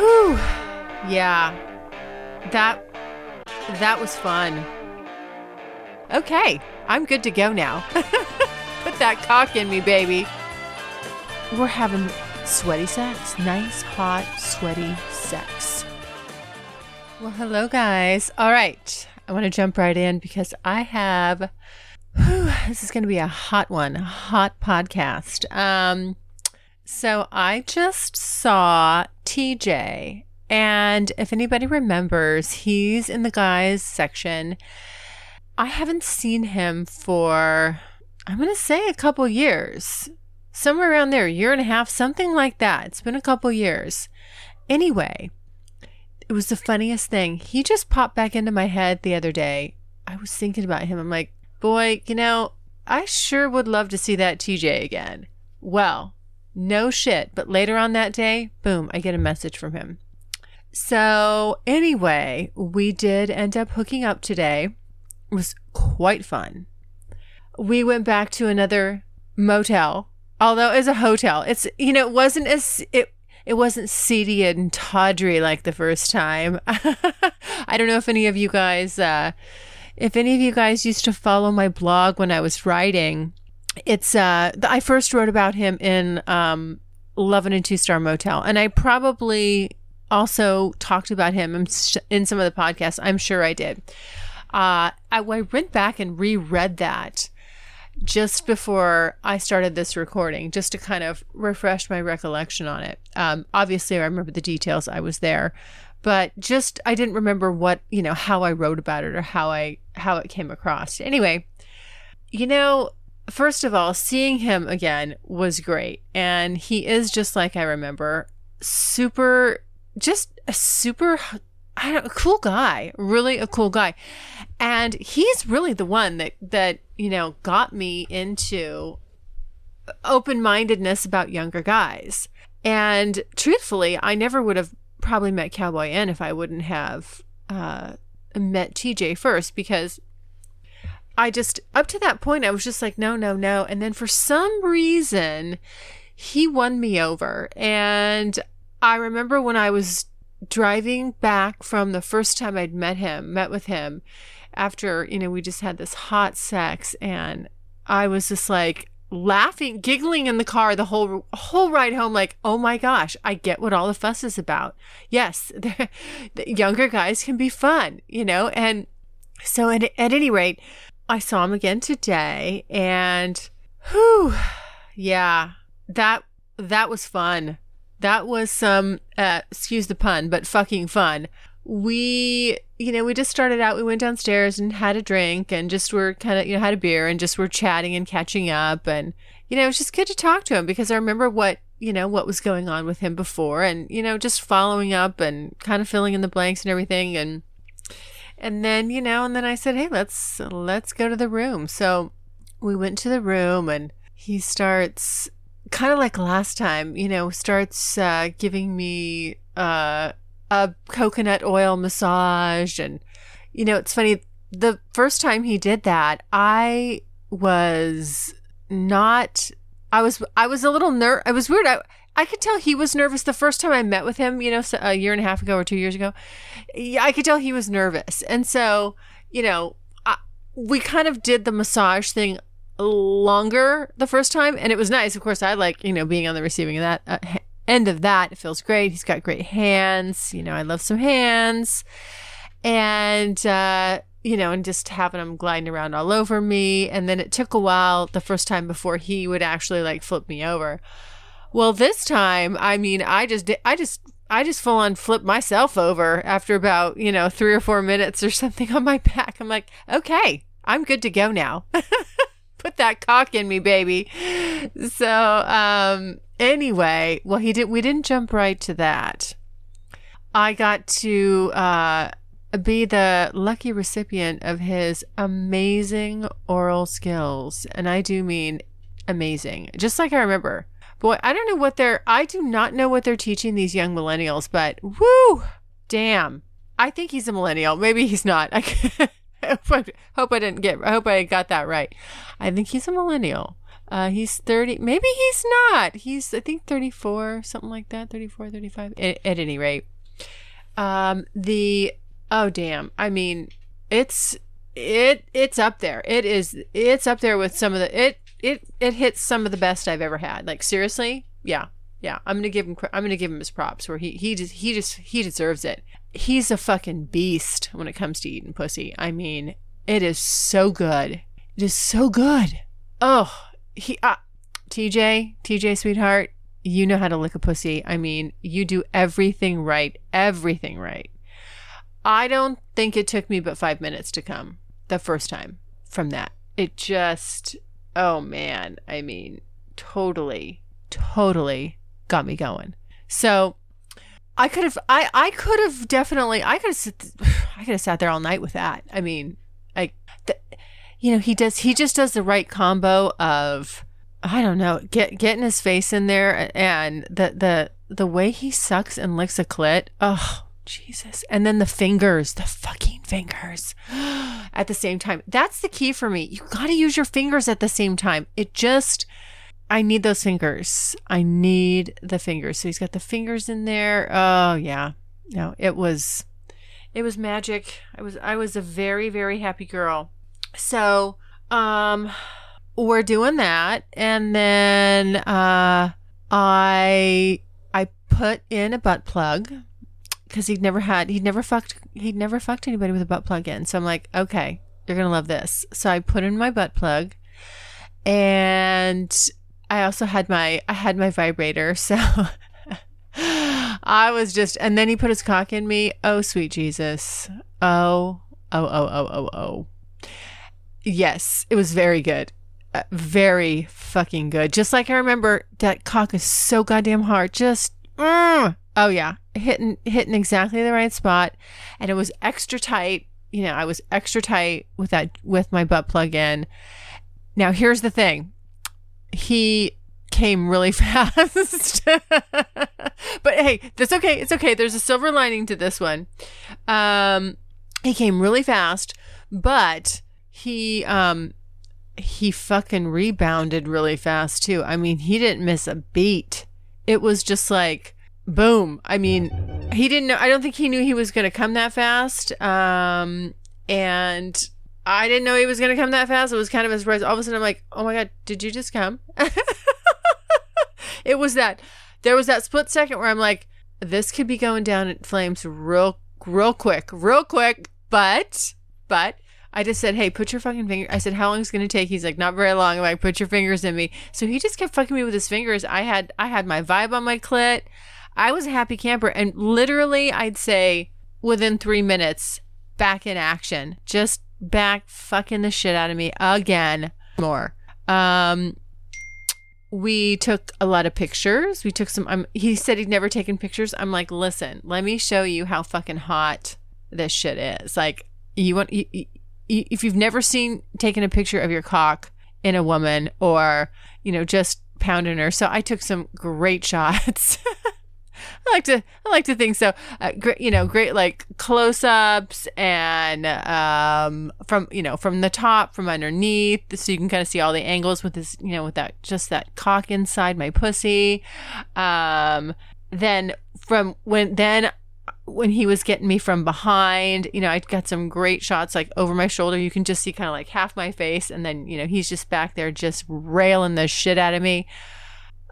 whew, yeah. That that was fun. Okay, I'm good to go now. Put that cock in me, baby. We're having sweaty sex. Nice, hot, sweaty sex. Well, hello, guys. All right. I want to jump right in because I have Whew, this is going to be a hot one, a hot podcast. Um, so I just saw TJ, and if anybody remembers, he's in the guys section. I haven't seen him for, I'm going to say a couple years, somewhere around there, a year and a half, something like that. It's been a couple years. Anyway, it was the funniest thing. He just popped back into my head the other day. I was thinking about him. I'm like, boy, you know, I sure would love to see that TJ again. Well, no shit. But later on that day, boom, I get a message from him. So, anyway, we did end up hooking up today. It was quite fun. We went back to another motel, although it's a hotel. It's, you know, it wasn't as, it, it wasn't seedy and tawdry like the first time. I don't know if any of you guys, uh, if any of you guys used to follow my blog when I was writing, it's uh I first wrote about him in um Love and Two Star Motel, and I probably also talked about him in some of the podcasts. I'm sure I did. Uh, I, I went back and reread that just before I started this recording, just to kind of refresh my recollection on it. Um, obviously, I remember the details. I was there, but just I didn't remember what you know how I wrote about it or how I how it came across. Anyway, you know, first of all, seeing him again was great, and he is just like I remember, super, just a super. I don't, cool guy, really a cool guy. And he's really the one that, that, you know, got me into open mindedness about younger guys. And truthfully, I never would have probably met Cowboy N if I wouldn't have uh, met TJ first because I just, up to that point, I was just like, no, no, no. And then for some reason, he won me over. And I remember when I was driving back from the first time I'd met him, met with him after, you know, we just had this hot sex and I was just like, laughing, giggling in the car the whole whole ride home. Like, oh my gosh, I get what all the fuss is about. Yes, the younger guys can be fun, you know. And so, at, at any rate, I saw him again today, and whew, yeah, that that was fun. That was some, uh, excuse the pun, but fucking fun we you know we just started out we went downstairs and had a drink and just were kind of you know had a beer and just were chatting and catching up and you know it was just good to talk to him because i remember what you know what was going on with him before and you know just following up and kind of filling in the blanks and everything and and then you know and then i said hey let's let's go to the room so we went to the room and he starts kind of like last time you know starts uh, giving me uh a coconut oil massage. And, you know, it's funny. The first time he did that, I was not, I was, I was a little ner. I was weird. I, I could tell he was nervous the first time I met with him, you know, a year and a half ago or two years ago. I could tell he was nervous. And so, you know, I, we kind of did the massage thing longer the first time and it was nice. Of course, I like, you know, being on the receiving of that uh, end of that, it feels great. He's got great hands. You know, I love some hands. And, uh, you know, and just having him gliding around all over me. And then it took a while the first time before he would actually like flip me over. Well, this time, I mean, I just I just, I just full on flipped myself over after about, you know, three or four minutes or something on my back. I'm like, okay, I'm good to go now. Put that cock in me, baby. So, um, Anyway, well, he did. We didn't jump right to that. I got to uh, be the lucky recipient of his amazing oral skills. And I do mean amazing, just like I remember. Boy, I don't know what they're, I do not know what they're teaching these young millennials, but woo, damn. I think he's a millennial. Maybe he's not. I hope I, hope I didn't get, I hope I got that right. I think he's a millennial. Uh, he's 30. Maybe he's not. He's, I think, 34, something like that. 34, 35. At, at any rate, um, the, oh, damn. I mean, it's, it, it's up there. It is, it's up there with some of the, it, it, it hits some of the best I've ever had. Like, seriously? Yeah. Yeah. I'm to give him, I'm to give him his props where he, he just, he just, he deserves it. He's a fucking beast when it comes to eating pussy. I mean, it is so good. It is so good. Oh, he uh, TJ, TJ sweetheart, you know how to lick a pussy. I mean, you do everything right, everything right. I don't think it took me but 5 minutes to come the first time from that. It just oh man, I mean, totally totally got me going. So, I could have I I could have definitely I could have I could have sat there all night with that. I mean, like the, you know, he does he just does the right combo of I don't know, get getting his face in there and the the the way he sucks and licks a clit. Oh, Jesus. And then the fingers, the fucking fingers at the same time. That's the key for me. You got to use your fingers at the same time. It just I need those fingers. I need the fingers. So he's got the fingers in there. Oh, yeah. No, it was it was magic. I was I was a very very happy girl. So, um, we're doing that, and then uh, I I put in a butt plug because he'd never had he'd never fucked he'd never fucked anybody with a butt plug in. So I'm like, okay, you're gonna love this. So I put in my butt plug, and I also had my I had my vibrator. So. I was just, and then he put his cock in me. Oh, sweet Jesus. Oh, oh, oh, oh, oh, oh. Yes, it was very good. Uh, very fucking good. Just like I remember that cock is so goddamn hard. Just mm, oh yeah, hitting hitting exactly the right spot, and it was extra tight. You know, I was extra tight with that with my butt plug in. Now here's the thing, he came really fast. but hey, that's okay. It's okay. There's a silver lining to this one. Um, he came really fast, but he um he fucking rebounded really fast too. I mean, he didn't miss a beat. It was just like boom. I mean, he didn't know I don't think he knew he was going to come that fast. Um and I didn't know he was going to come that fast. It was kind of a surprise. All of a sudden I'm like, "Oh my god, did you just come?" it was that there was that split second where I'm like, this could be going down in flames real real quick, real quick, but but I just said, hey, put your fucking finger. I said, how long is it going to take? He's like, not very long. I'm like, put your fingers in me. So he just kept fucking me with his fingers. I had, I had my vibe on my clit. I was a happy camper. And literally, I'd say within three minutes, back in action, just back fucking the shit out of me again more. Um, we took a lot of pictures. We took some, um, he said he'd never taken pictures. I'm like, listen, let me show you how fucking hot this shit is. Like, you want, you, if you've never seen taking a picture of your cock in a woman or, you know, just pounding her. So I took some great shots. I like to I like to think so. Uh, great, you know, great like close-ups and um from you know from the top, from underneath, so you can kind of see all the angles with this you know with that just that cock inside my pussy. Um, then from when then when he was getting me from behind, you know, I got some great shots like over my shoulder. You can just see kind of like half my face. And then, you know, he's just back there just railing the shit out of me.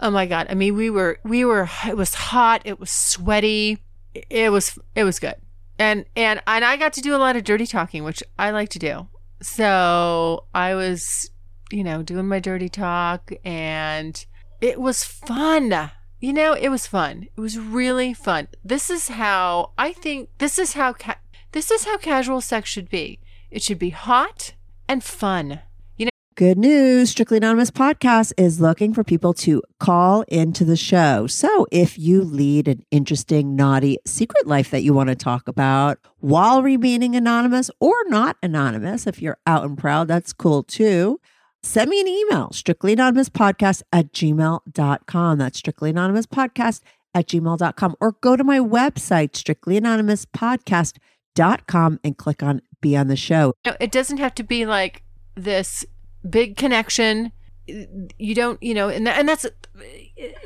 Oh my God. I mean, we were, we were, it was hot. It was sweaty. It was, it was good. And, and, and I got to do a lot of dirty talking, which I like to do. So I was, you know, doing my dirty talk and it was fun you know, it was fun. It was really fun. This is how I think this is how ca- this is how casual sex should be. It should be hot and fun. Good news Strictly Anonymous podcast is looking for people to call into the show. So if you lead an interesting, naughty secret life that you want to talk about while remaining anonymous or not anonymous, if you're out and proud, that's cool too. Send me an email, strictly anonymous podcast at gmail.com. That's strictly anonymous podcast at gmail.com. Or go to my website, strictly anonymous podcast.com, and click on Be on the Show. it doesn't have to be like this big connection. You don't, you know, and that, and that's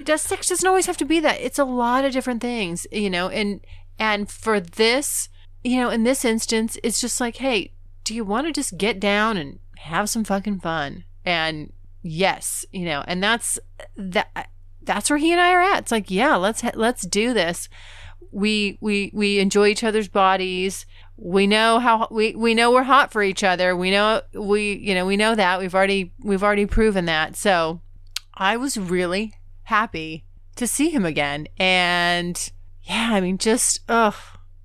does sex doesn't always have to be that. It's a lot of different things, you know, and and for this, you know, in this instance, it's just like, hey, do you want to just get down and have some fucking fun? And yes, you know, and that's that that's where he and I are at. It's like, yeah, let's let's do this. We we we enjoy each other's bodies we know how we we know we're hot for each other. We know we you know we know that we've already we've already proven that. So I was really happy to see him again, and yeah, I mean just ugh,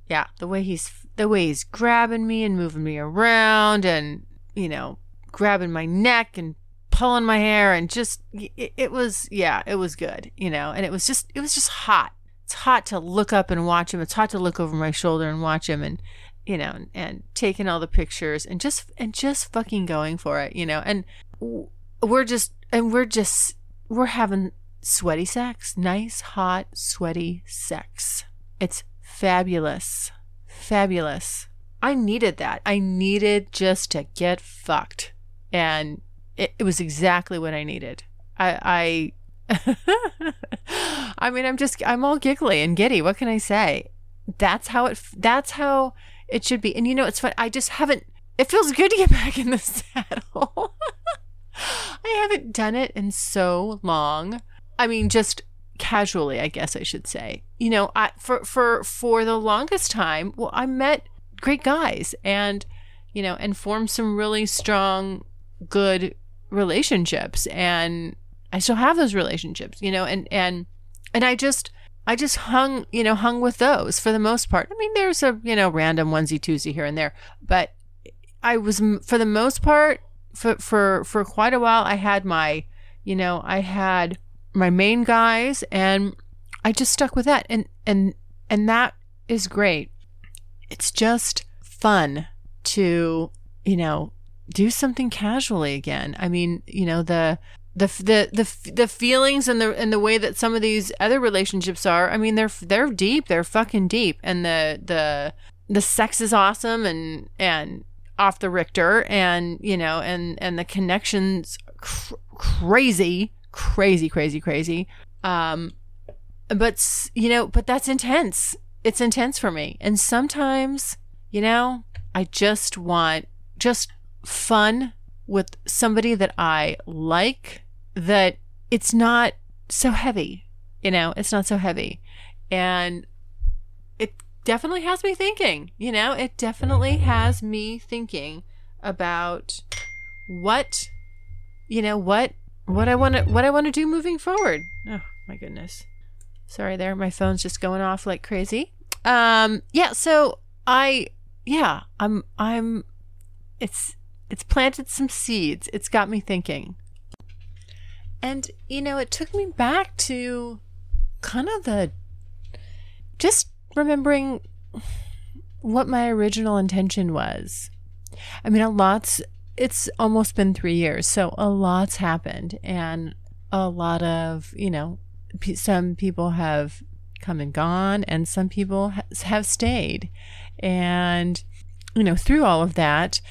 yeah, the way he's the way he's grabbing me and moving me around, and you know grabbing my neck and pulling my hair, and just it, it was yeah, it was good, you know, and it was just it was just hot. It's hot to look up and watch him. It's hot to look over my shoulder and watch him, and you know, and taking all the pictures and just and just fucking going for it, you know. And we're just and we're just we're having sweaty sex, nice, hot, sweaty sex. It's fabulous. Fabulous. I needed that. I needed just to get fucked. And it, it was exactly what I needed. I I I mean, I'm just I'm all giggly and giddy. What can I say? That's how it that's how it should be. And you know, it's fun. I just haven't, it feels good to get back in the saddle. I haven't done it in so long. I mean, just casually, I guess I should say. You know, I for for for the longest time, well, I met great guys and you know, and formed some really strong good relationships and I still have those relationships, you know, and and and I just I just hung, you know, hung with those for the most part. I mean, there's a, you know, random onesie twosie here and there, but I was, for the most part, for, for, for quite a while, I had my, you know, I had my main guys and I just stuck with that. And, and, and that is great. It's just fun to, you know, do something casually again. I mean, you know, the, the the the the feelings and the and the way that some of these other relationships are. I mean, they're they're deep. They're fucking deep, and the the the sex is awesome and and off the Richter, and you know, and and the connections cr- crazy, crazy, crazy, crazy. Um, but you know, but that's intense. It's intense for me, and sometimes, you know, I just want just fun with somebody that I like that it's not so heavy. You know, it's not so heavy. And it definitely has me thinking, you know, it definitely has me thinking about what you know, what what I want to what I want to do moving forward. Oh, my goodness. Sorry there, my phone's just going off like crazy. Um yeah, so I yeah, I'm I'm it's it's planted some seeds. It's got me thinking. And, you know, it took me back to kind of the just remembering what my original intention was. I mean, a lot's, it's almost been three years, so a lot's happened. And a lot of, you know, some people have come and gone, and some people have stayed. And, you know, through all of that,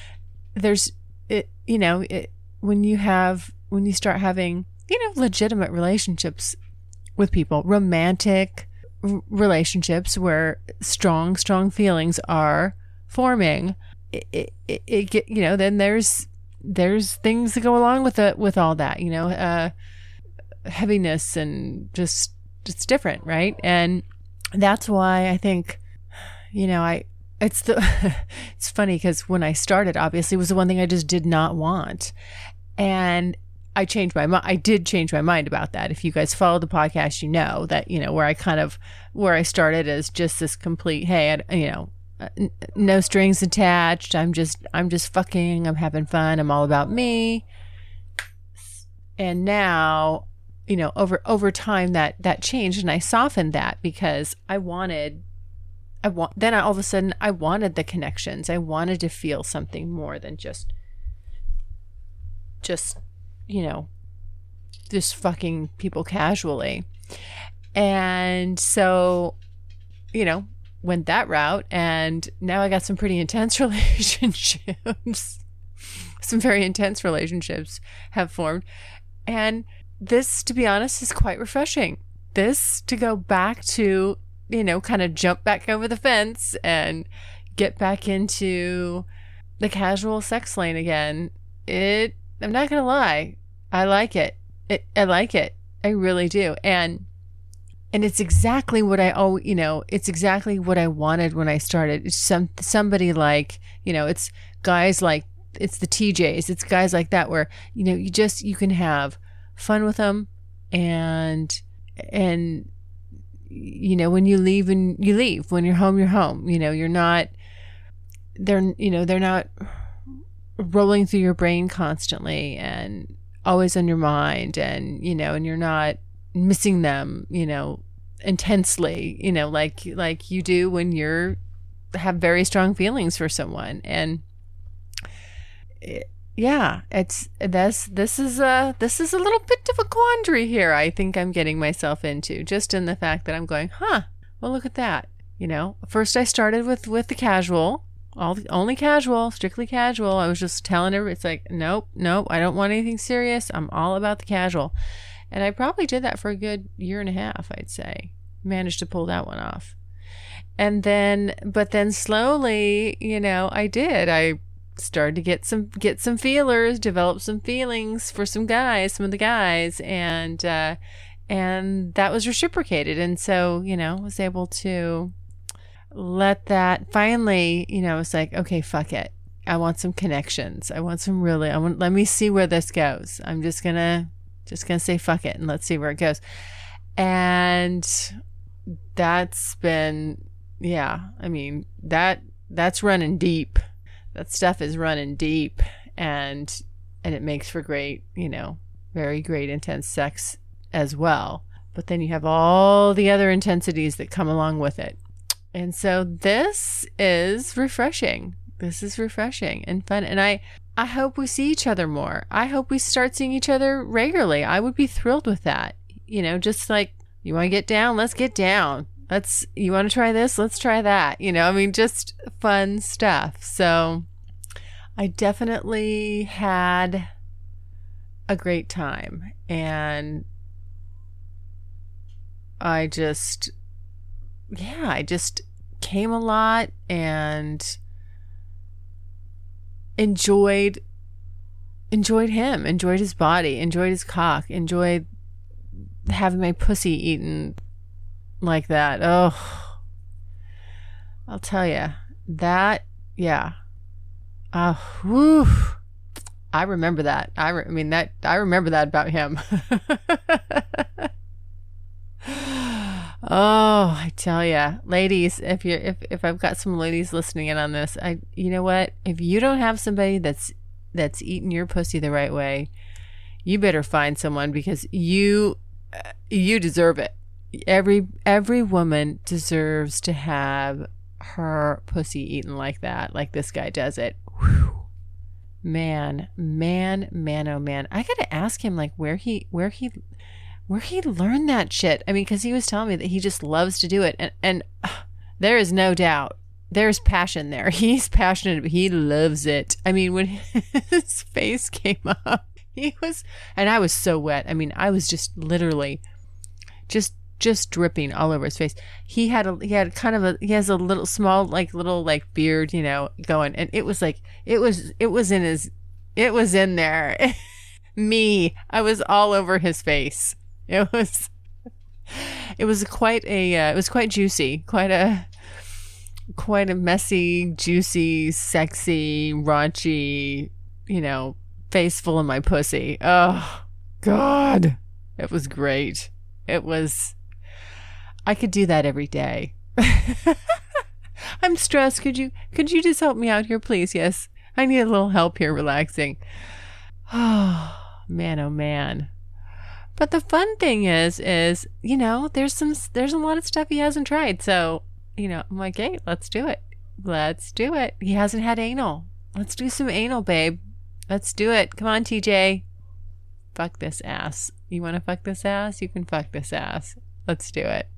there's, it, you know, it, when you have, when you start having you know, legitimate relationships with people, romantic r- relationships where strong, strong feelings are forming. It, it, it, get, you know, then there's there's things that go along with it with all that, you know, uh, heaviness and just it's different, right? And that's why I think, you know, I it's the it's funny because when I started, obviously, was the one thing I just did not want, and I changed my mind. I did change my mind about that. If you guys follow the podcast, you know that you know where I kind of where I started as just this complete hey, I, you know, no strings attached. I'm just I'm just fucking. I'm having fun. I'm all about me. and now you know over over time that that changed and i softened that because i wanted i want then I, all of a sudden i wanted the connections i wanted to feel something more than just just you know just fucking people casually and so you know went that route and now i got some pretty intense relationships some very intense relationships have formed and this, to be honest, is quite refreshing. This to go back to, you know, kind of jump back over the fence and get back into the casual sex lane again. It, I'm not going to lie, I like it. it. I like it. I really do. And, and it's exactly what I oh you know it's exactly what I wanted when I started. It's some somebody like you know it's guys like it's the TJs. It's guys like that where you know you just you can have fun with them and and you know when you leave and you leave when you're home you're home you know you're not they're you know they're not rolling through your brain constantly and always on your mind and you know and you're not missing them you know intensely you know like like you do when you're have very strong feelings for someone and it, yeah, it's this this is a this is a little bit of a quandary here. I think I'm getting myself into just in the fact that I'm going, huh? Well, look at that. You know, first I started with with the casual, all the, only casual, strictly casual. I was just telling her it's like, nope, nope, I don't want anything serious. I'm all about the casual, and I probably did that for a good year and a half. I'd say managed to pull that one off, and then, but then slowly, you know, I did. I started to get some get some feelers, develop some feelings for some guys, some of the guys, and uh, and that was reciprocated. And so you know, was able to let that finally, you know, it's like okay, fuck it. I want some connections. I want some really. I want. Let me see where this goes. I'm just gonna just gonna say fuck it and let's see where it goes. And that's been yeah. I mean that that's running deep that stuff is running deep and and it makes for great, you know, very great intense sex as well. But then you have all the other intensities that come along with it. And so this is refreshing. This is refreshing and fun. And I I hope we see each other more. I hope we start seeing each other regularly. I would be thrilled with that. You know, just like you want to get down, let's get down let's you want to try this let's try that you know i mean just fun stuff so i definitely had a great time and i just yeah i just came a lot and enjoyed enjoyed him enjoyed his body enjoyed his cock enjoyed having my pussy eaten like that. Oh, I'll tell you that. Yeah. Uh, whew. I remember that. I, re- I mean that. I remember that about him. oh, I tell you, ladies, if you're if if I've got some ladies listening in on this, I you know what? If you don't have somebody that's that's eating your pussy the right way, you better find someone because you uh, you deserve it every every woman deserves to have her pussy eaten like that, like this guy does it. Whew. Man, man, man, oh man! I gotta ask him like where he where he where he learned that shit. I mean, because he was telling me that he just loves to do it, and and uh, there is no doubt there's passion there. He's passionate, he loves it. I mean, when his face came up, he was, and I was so wet. I mean, I was just literally just just dripping all over his face. He had a he had kind of a he has a little small like little like beard, you know, going and it was like it was it was in his it was in there. Me, I was all over his face. It was it was quite a uh, it was quite juicy, quite a quite a messy, juicy, sexy, raunchy, you know, face full of my pussy. Oh god. It was great. It was I could do that every day. I'm stressed. Could you could you just help me out here, please? Yes. I need a little help here relaxing. Oh, man, oh man. But the fun thing is, is you know, there's some, there's a lot of stuff he hasn't tried. So, you know, I'm like, hey, let's do it. Let's do it. He hasn't had anal. Let's do some anal, babe. Let's do it. Come on, TJ. Fuck this ass. You want to fuck this ass? You can fuck this ass. Let's do it.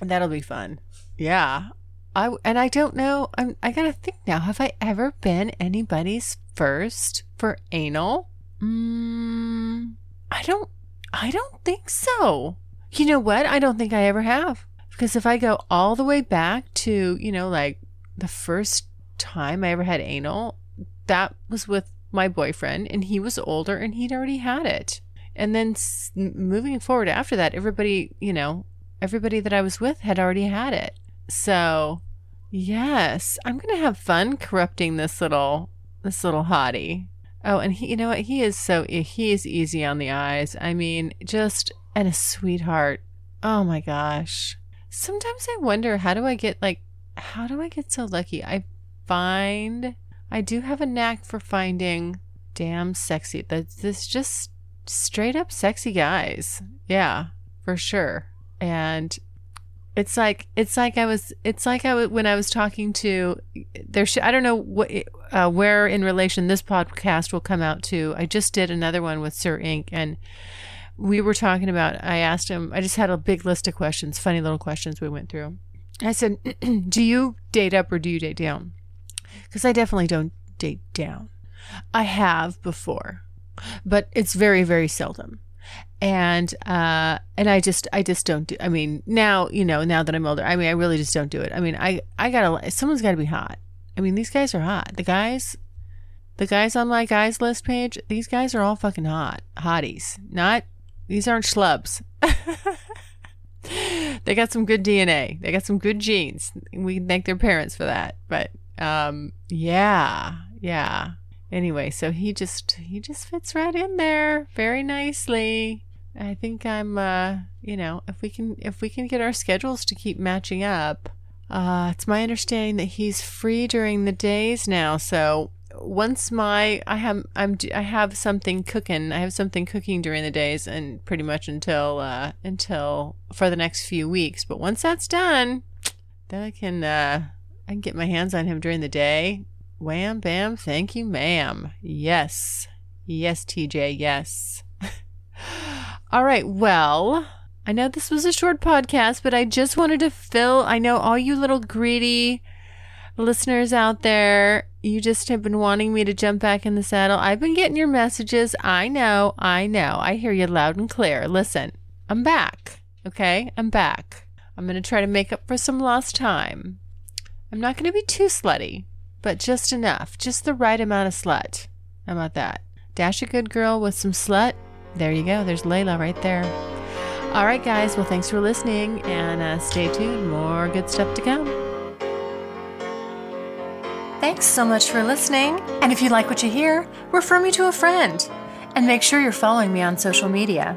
That'll be fun. Yeah. I and I don't know. I'm I gotta think now. Have I ever been anybody's first for anal? Mm, I don't. I don't think so. You know what? I don't think I ever have. Because if I go all the way back to you know like the first time I ever had anal, that was with my boyfriend, and he was older and he'd already had it. And then s- moving forward after that, everybody you know everybody that I was with had already had it. So, yes, I'm going to have fun corrupting this little this little hottie. Oh, and he, you know what? He is so he is easy on the eyes. I mean, just and a sweetheart. Oh my gosh. Sometimes I wonder how do I get like how do I get so lucky? I find I do have a knack for finding damn sexy. That's this just straight up sexy guys. Yeah, for sure. And it's like it's like I was it's like I when I was talking to there sh- I don't know what uh, where in relation this podcast will come out to. I just did another one with Sir Ink and we were talking about I asked him I just had a big list of questions, funny little questions we went through. I said, "Do you date up or do you date down?" Cuz I definitely don't date down. I have before, but it's very very seldom and uh and i just i just don't do i mean now you know now that i'm older i mean i really just don't do it. I mean i i gotta someone's gotta be hot. I mean these guys are hot. The guys the guys on my guys list page these guys are all fucking hot hotties. Not these aren't schlubs. They got some good dna they got some good genes. We thank their parents for that. But um yeah yeah anyway so he just he just fits right in there very nicely. I think i'm uh you know if we can if we can get our schedules to keep matching up uh it's my understanding that he's free during the days now. So once my i have i'm i have something cooking i have something cooking during the days and pretty much until uh until for the next few weeks. But once that's done then i can uh i can get my hands on him during the day Wham, bam, thank you, ma'am. Yes. Yes, TJ, yes. all right, well, I know this was a short podcast, but I just wanted to fill. I know all you little greedy listeners out there, you just have been wanting me to jump back in the saddle. I've been getting your messages. I know, I know. I hear you loud and clear. Listen, I'm back. Okay, I'm back. I'm going to try to make up for some lost time. I'm not going to be too slutty but just enough, just the right amount of slut. How about that? Dash a good girl with some slut. There you go. There's Layla right there. All right, guys. Well, thanks for listening and uh, stay tuned. More good stuff to come. Thanks so much for listening. And if you like what you hear, refer me to a friend. And make sure you're following me on social media.